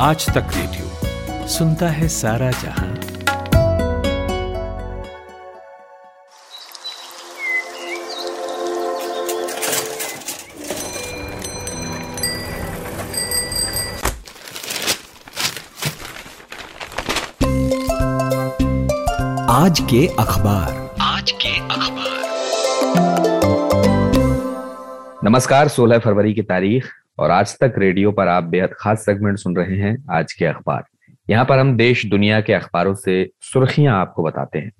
आज तक रेडियो सुनता है सारा जहाँ। आज के अखबार। आज के अखबार। नमस्कार 16 फरवरी की तारीख। और आज तक रेडियो पर आप बेहद खास सेगमेंट सुन रहे हैं आज के अखबार। यहाँ पर हम देश दुनिया के अखबारों से सुर्खियाँ आपको बताते हैं।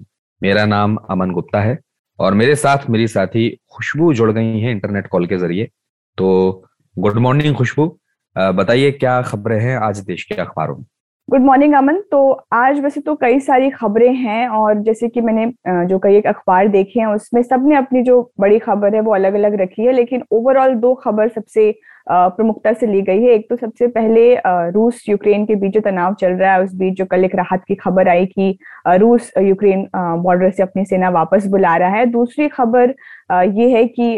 मेरा नाम अमन गुप्ता है और मेरे साथ मेरी साथी खुशबू जुड़ गई हैं इंटरनेट कॉल के ज़रिए। तो गुड मॉर्निंग खुशबू। बताइए क्या खबरें हैं आज देश के अखबारों में? गुड मॉर्निंग अमन तो आज वैसे तो कई सारी खबरें हैं और जैसे कि मैंने जो कई एक अखबार देखे हैं, उसमें सबने अपनी जो बड़ी खबर है वो अलग अलग रखी है, लेकिन ओवरऑल दो खबर सबसे प्रमुखता से ली गई है। एक तो सबसे पहले रूस यूक्रेन के बीच जो तनाव चल रहा है, उस बीच जो कल एक राहत की खबर आई कि रूस यूक्रेन बॉर्डर से अपनी सेना वापस बुला रहा है। दूसरी खबर ये है कि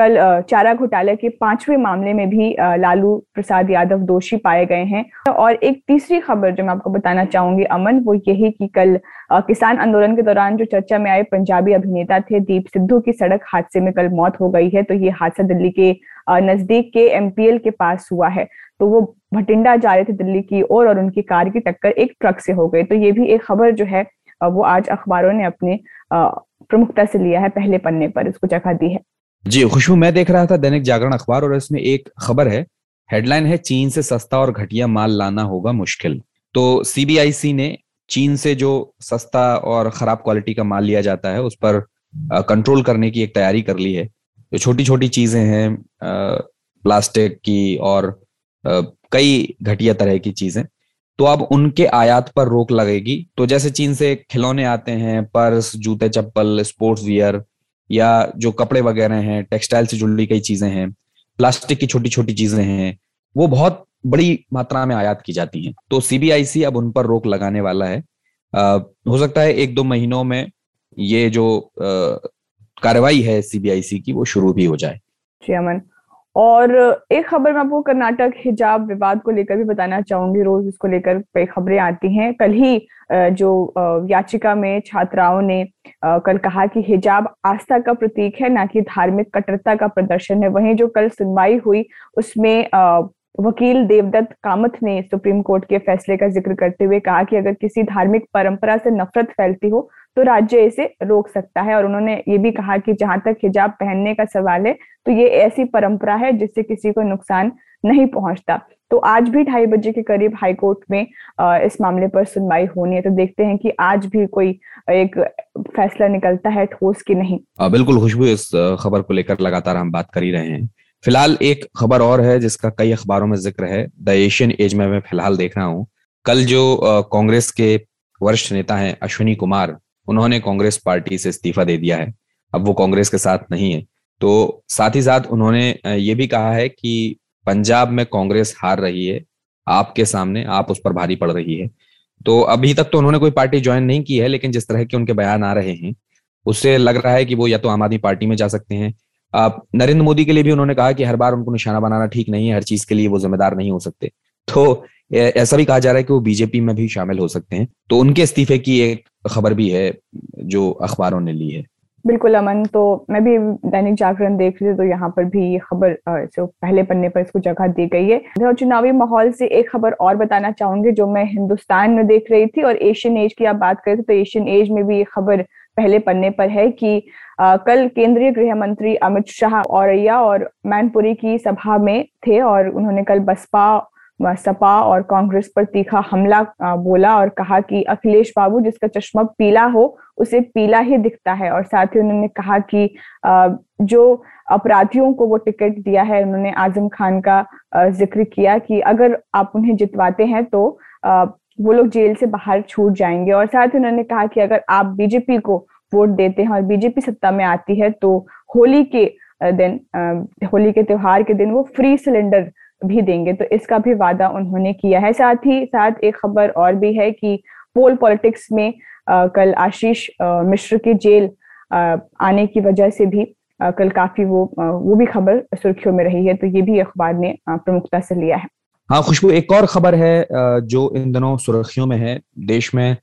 कल चारा घोटाले के पाँचवें मामले में भी लालू प्रसाद यादव दोषी पाए गए हैं। और एक तीसरी खबर जो मैं आपको बताना चाहूँगी अमन वो यही कि कल किसान आंदोलन के दौरान जो चर्चा में आए पंजाबी अभिनेता थे दीप सिद्धू की सड़क हादसे में कल मौत हो गई है तो ये हादसा दिल्ली के नज़दीक के एमपीएल के पास हुआ है। तो वो भटिंडा जा रहे थे दिल्ली की ओर और, और उनकी कार की टक्कर एक ट्रक से हो गई। तो ये भी एक खबर जो है वो आज अखबारों ने अपने प्रमुखता से लिया है पहले पन्ने पर इसको जगह दी है। जी खुशबू मैं देख रहा था दैनिक जागरण अखबार और इसमें एक खबर है। हेडलाइन है चीन से सस्ता और घटिया माल लाना होगा मुश्किल। तो सीबीआईसी ने चीन से जो सस्ता और खराब क्वालिटी का माल लिया जाता है उस पर कंट्रोल करने की एक तैयारी कर ली है। जो छोटी छोटी चीज़ें हैं प्लास्टिक की और आ, कई घटिया तरह की चीज़ें तो अब उनके आयात पर रोक लगेगी। तो जैसे चीन से खिलौने आते हैं पर्स जूते चप्पल स्पोर्ट्स वियर या जो कपड़े वगैरह हैं टेक्सटाइल से जुड़ी कई चीज़ें हैं प्लास्टिक की छोटी छोटी चीज़ें हैं वो बहुत बड़ी मात्रा में आयात की जाती हैं। तो सीबीआईसी अब उन पर रोक लगाने वाला है। आ, हो सकता है एक दो महीनों में ये जो कार्रवाई है सीबीआईसी की वो शुरू भी हो जाए। जी अमन। और एक खबर मैं आपको कर्नाटक हिजाब विवाद को लेकर भी बताना चाहूँगी। रोज इसको लेकर कई खबरें आती हैं। कल ही जो याचिका में छात्राओं ने कल कहा कि हिजाब आस्था का प्रतीक है, ना कि धार्मिक कट्टरता का प्रदर्शन है। वहीं जो कल सुनवाई हुई, उसमें वकील देवदत्त कामत ने सुप्रीम कोर्ट के फैसले का ज़िक्र करते हुए कहा कि अगर किसी धार्मिक परंपरा से नफरत फैलती हो तो राज्य इसे रोक सकता है। और उन्होंने ये भी कहा कि जहाँ तक हिजाब पहनने का सवाल है तो ये ऐसी परंपरा है जिससे किसी को नुकसान नहीं पहुँचता। तो आज भी ढाई बजे के करीब हाईकोर्ट में इस मामले पर सुनवाई होनी है। तो देखते हैं कि आज भी कोई एक फैसला निकलता है, ठोस की नहीं। बिल्कुल खुशबू इस खबर को लेकर लगातार हम बात कर ही रहे हैं। फ़िलहाल एक खबर और है जिसका कई अखबारों में ज़िक्र है। द एशियन एज में मैं फ़िलहाल देख रहा हूँ। कल जो कांग्रेस के वरिष्ठ नेता हैं अश्विनी कुमार उन्होंने कांग्रेस पार्टी से इस्तीफा दे दिया है। अब वो कांग्रेस के साथ नहीं है। तो साथ ही साथ उन्होंने ये भी कहा है कि पंजाब में कांग्रेस हार रही है, आपके सामने आप उस पर भारी पड़ रही है। तो अभी तक तो उन्होंने कोई पार्टी ज्वाइन नहीं की है, लेकिन जिस तरह के उनके बयान आ रहे हैं, उससे लग रहा है कि वो या तो आम आदमी पार्टी में जा सकते हैं। आप नरेंद्र मोदी के लिए भी उन्होंने कहा कि हर बार उनको निशाना बनाना ठीक नहीं है, हर चीज़ के लिए वो जिम्मेदार नहीं हो सकते। तो ऐसा भी कहा जा रहा है कि वो बीजेपी में भी शामिल हो सकते हैं। तो उनके इस्तीफे की एक खबर भी है जो अखबारों ने ली है। बिल्कुल अमन तो मैं भी दैनिक जागरण देख रही तो यहाँ पर भी खबर जो पहले पन्ने पर इसको जगह दी गई है। और चुनावी माहौल से एक खबर और बताना चाहूँगी जो मैं हिंदुस्तान में देख रही थी और एशियन एज की आप बात करें तो एशियन एज में भी ये खबर पहले पन्ने पर है कि आ, कल केंद्रीय गृह मंत्री अमित शाह औरैया और मैनपुरी की सभा में थे और उन्होंने कल बसपा सपा और कांग्रेस पर तीखा हमला बोला और कहा कि अखिलेश बाबू जिसका चश्मा पीला हो, उसे पीला ही दिखता है। और साथ ही उन्होंने कहा कि जो अपराधियों को वो टिकट दिया है, उन्होंने आज़म खान का ज़िक्र किया कि अगर आप उन्हें जितवाते हैं तो वो लोग जेल से बाहर छूट जाएँगे। और साथ ही उन्होंने कहा कि अगर आप बीजेपी को वोट देते हैं और बीजेपी सत्ता में आती है तो होली के दिन होली के त्योहार के दिन वो फ्री सिलेंडर भी देंगे तो इसका भी वादा उन्होंने किया है। साथ ही साथ एक खबर और भी है कि पोल पॉलिटिक्स में आ, कल आशीष मिश्र के जेल आ, आने की वजह से भी आ, कल काफ़ी वो वो भी खबर सुर्खियों में रही है तो ये भी अखबार ने प्रमुखता से लिया है। हाँ खुशबू एक और खबर है जो इन दिनों सुर्खियों में है। देश में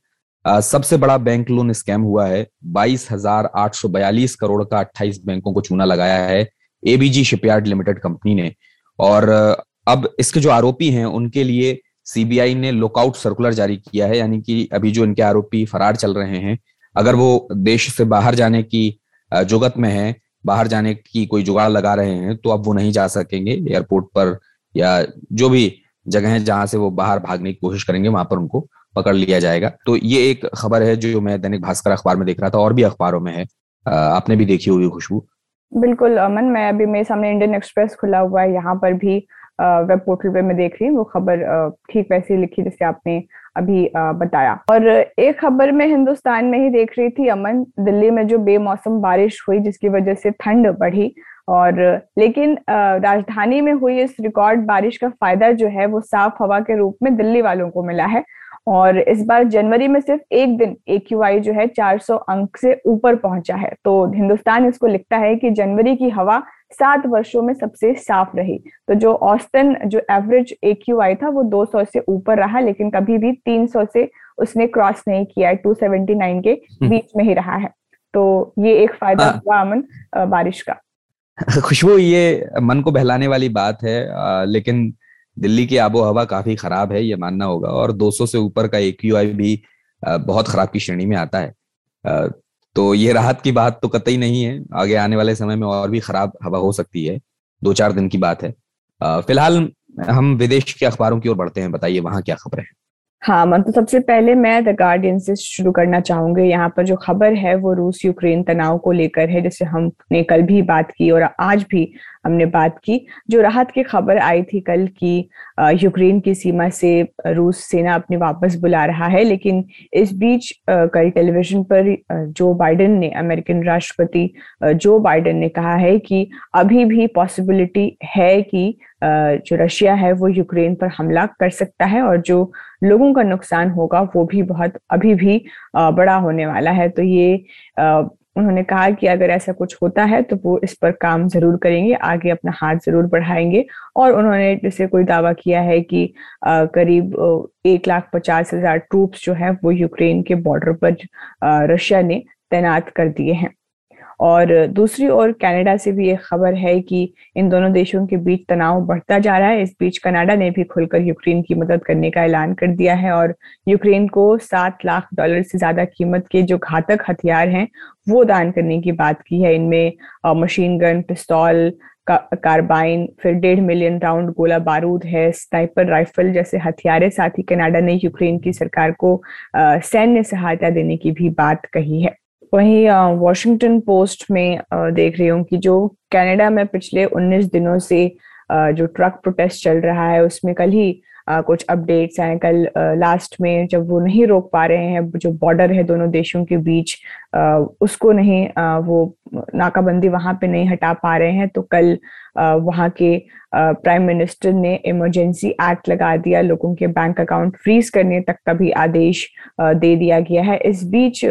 सबसे बड़ा बैंक लोन स्कैम हुआ है। बाईस हज़ार आठ सौ बयालीस करोड़ का अट्ठाईस बैंकों को चूना लगाया है एबीजी शिपयार्ड लिमिटेड कंपनी ने। और अब इसके जो आरोपी हैं, उनके लिए सीबीआई ने लुकआउट सर्कुलर जारी किया है, यानी कि अभी जो इनके आरोपी फरार चल रहे हैं, अगर वो देश से बाहर जाने की जुगत में है, बाहर जाने की कोई जुगाड़ लगा रहे हैं तो अब वो नहीं जा सकेंगे एयरपोर्ट पर या जो भी जगह है जहाँ से वो बाहर भागने की कोशिश करेंगे, वहाँ पर उनको पकड़ लिया जाएगा। तो ये एक खबर है जो मैं दैनिक भास्कर अखबार में देख रहा था, और भी अखबारों में है। आपने भी देखी होगी खुशबू। बिल्कुल, अमन, मैं अभी मेरे सामने इंडियन एक्सप्रेस खुला हुआ है, यहाँ पर भी वेब पोर्टल पे मैं देख रही हूँ, वो खबर ठीक वैसे लिखी जैसे आपने अभी बताया। और एक खबर में हिंदुस्तान में ही देख रही थी, अमन, दिल्ली में जो बेमौसम बारिश हुई, जिसकी वजह से ठंड बढ़ी। और लेकिन राजधानी में हुई इस रिकॉर्ड बारिश का फ़ायदा जो है, वो साफ़ हवा के रूप में दिल्ली वालों को मिला है। और इस बार जनवरी में सिर्फ़ एक दिन ए जो है 400 अंक से ऊपर पहुँचा है। तो हिंदुस्तान इसको लिखता है कि जनवरी की हवा सात वर्षों में सबसे साफ़ रही। तो जो ऑस्टन जो एवरेज एक्यूआई था वो 200 से ऊपर रहा लेकिन कभी भी 300 से उसने क्रॉस नहीं किया है 279 के हम्म। बीच में ही रहा है। तो ये एक फ़ायदा हाँ। हुआ अमन बारिश का। खुशबू ये मन को बहलाने वाली बात है आ, लेकिन दिल्ली की आबो हवा काफ़ी खराब है ये मानना होगा। और 200 से ऊपर का एक भी आ, बहुत खराब की श्रेणी में आता है। तो ये राहत की बात तो कतई नहीं है। आगे आने वाले समय में और भी खराब हवा हो सकती है। दो चार दिन की बात है। फ़िलहाल हम विदेश के अखबारों की ओर बढ़ते हैं। बताइए, वहाँ क्या खबर है? हाँ मन तो सबसे पहले मैं द गार्डियन से शुरू करना चाहूँगी। यहाँ पर जो खबर है, वो रूस यूक्रेन तनाव को लेकर है जैसे हमने कल भी बात की और आज भी हमने बात की। जो राहत की खबर आई थी कल की यूक्रेन की सीमा से रूस सेना अपने वापस बुला रहा है, लेकिन इस बीच कल टेलीविज़न पर जो बाइडेन ने, अमेरिकन राष्ट्रपति जो बाइडेन ने कहा है कि अभी भी पॉसिबिलिटी है कि जो रशिया है वो यूक्रेन पर हमला कर सकता है और जो लोगों का नुकसान होगा वो भी बहुत अभी भी बड़ा होने वाला है। तो ये उन्होंने कहा कि अगर ऐसा कुछ होता है तो वो इस पर काम ज़रूर करेंगे, आगे अपना हाथ ज़रूर बढ़ाएँगे। और उन्होंने जैसे कोई दावा किया है कि करीब एक लाख पचास हज़ार ट्रूप्स जो है, वो यूक्रेन के बॉर्डर पर रशिया ने तैनात कर दिए हैं। और दूसरी ओर कनाडा से भी एक खबर है कि इन दोनों देशों के बीच तनाव बढ़ता जा रहा है। इस बीच कनाडा ने भी खुलकर यूक्रेन की मदद करने का ऐलान कर दिया है और यूक्रेन को सात लाख डॉलर से ज़्यादा कीमत के जो घातक हथियार हैं, वो दान करने की बात की है। इनमें मशीन गन, पिस्तौल कार्बाइन, फिर डेढ़ मिलियन राउंड गोला बारूद है, स्नाइपर राइफल जैसे हथियारे। साथ ही कनाडा ने यूक्रेन की सरकार को सैन्य सहायता देने की भी बात कही है। वहीं वॉशिंगटन पोस्ट में देख रही हूँ कि जो कनाडा में पिछले 19 दिनों से जो ट्रक प्रोटेस्ट चल रहा है, उसमें कल ही कुछ अपडेट्स आए। कल लास्ट में जब वो नहीं रोक पा रहे हैं जो बॉर्डर है दोनों देशों के बीच उसको नहीं वो नाकाबंदी वहाँ पे नहीं हटा पा रहे हैं तो कल वहाँ के प्राइम मिनिस्टर ने इमरजेंसी एक्ट लगा दिया, लोगों के बैंक अकाउंट फ्रीज करने तक का भी आदेश दे दिया गया है। इस बीच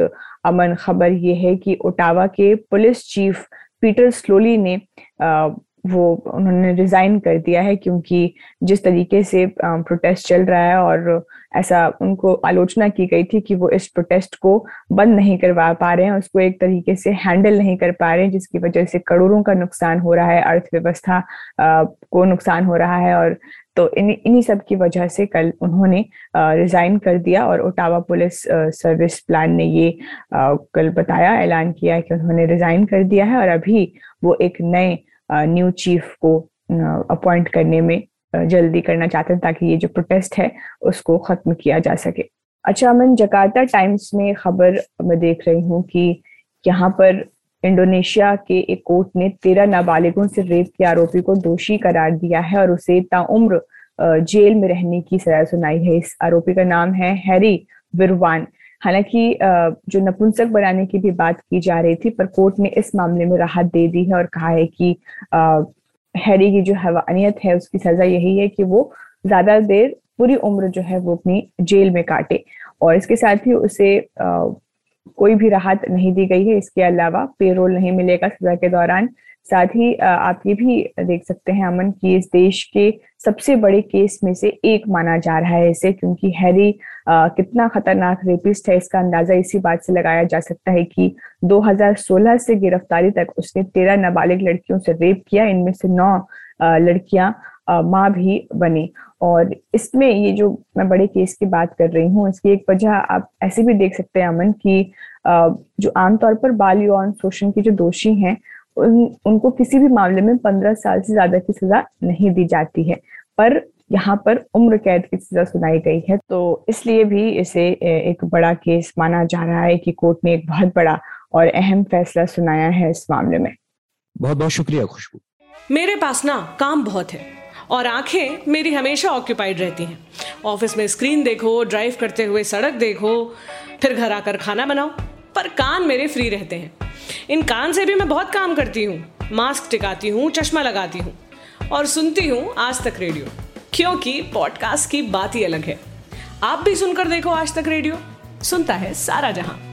अमन, खबर ये है कि ओटावा के पुलिस चीफ पीटर स्लोली ने वो उन्होंने रिजाइन कर दिया है क्योंकि जिस तरीके से प्रोटेस्ट चल रहा है और ऐसा उनको आलोचना की गई थी कि वो इस प्रोटेस्ट को बंद नहीं करवा पा रहे हैं, उसको एक तरीके से हैंडल नहीं कर पा रहे हैं, जिसकी वजह से करोड़ों का नुकसान हो रहा है, अर्थव्यवस्था को नुकसान हो रहा है और तो इन, इन्हीं सब की वजह से कल उन्होंने रिजाइन कर दिया और ओटावा पुलिस सर्विस प्लान ने ये कल बताया, ऐलान किया कि उन्होंने रिजाइन कर दिया है और अभी वो एक नए न्यू चीफ को अपॉइंट करने में जल्दी करना चाहते हैं ताकि ये जो प्रोटेस्ट है उसको खत्म किया जा सके। अच्छा मैं जकार्ता टाइम्स में खबर मैं देख रही हूँ कि यहाँ पर इंडोनेशिया के एक कोर्ट ने तेरह नाबालिगों से रेप के आरोपी को दोषी करार दिया है और उसे ताउम्र जेल में रहने की सजा सुनाई है। इस आरोपी का नाम है हैरी विरवान। हालाँकि जो नपुंसक बनाने की भी बात की जा रही थी, पर कोर्ट ने इस मामले में राहत दे दी है और कहा है कि हैरी की जो हैवानियत है, उसकी सजा यही है कि वो ज़्यादा देर पूरी उम्र जो है वो अपनी जेल में काटे और इसके साथ ही उसे कोई भी राहत नहीं दी गई है। इसके अलावा पेरोल नहीं मिलेगा सजा के दौरान। साथ ही आप ये भी देख सकते हैं अमन कि इस देश के सबसे बड़े केस में से एक माना जा रहा है इसे, क्योंकि हैरी कितना खतरनाक रेपिस्ट है। इसका अंदाज़ा इसी बात से लगाया जा सकता है कि 2016 से गिरफ्तारी तक उसने तेरह नाबालिग लड़कियों से रेप किया। इनमें से नौ लड़कियाँ माँ भी बनी। और इसमें ये जो मैं बड़े केस की बात कर रही हूँ इसकी एक वजह आप ऐसे भी देख सकते हैं अमन की जो आमतौर पर बाल यौन शोषण की जो दोषी हैं उन, उनको किसी भी मामले में पंद्रह साल से ज़्यादा की सजा नहीं दी जाती है। पर यहाँ पर उम्र कैद की सजा सुनाई गई है। तो इसलिए भी इसे एक बड़ा केस माना जा रहा है कि कोर्ट ने एक बहुत बड़ा और अहम फैसला सुनाया है इस मामले में। बहुत बहुत शुक्रिया खुशबू। मेरे पास ना काम बहुत है। और आँखें मेरी हमेशा ऑक्यूपाइड रहती हैं। ऑफ़िस में स्क्रीन देखो ड्राइव करते हुए सड़क देखो, फिर घर आकर खाना बनाओ, पर कान मेरे फ्री रहते हैं। इन कान से भी मैं बहुत काम करती हूँ। मास्क टिकाती हूँ, चश्मा लगाती हूँ और सुनती हूँ आज तक रेडियो क्योंकि पॉडकास्ट की बात ही अलग है। आप भी सुनकर देखो आज तक रेडियो सुनता है सारा जहाँ।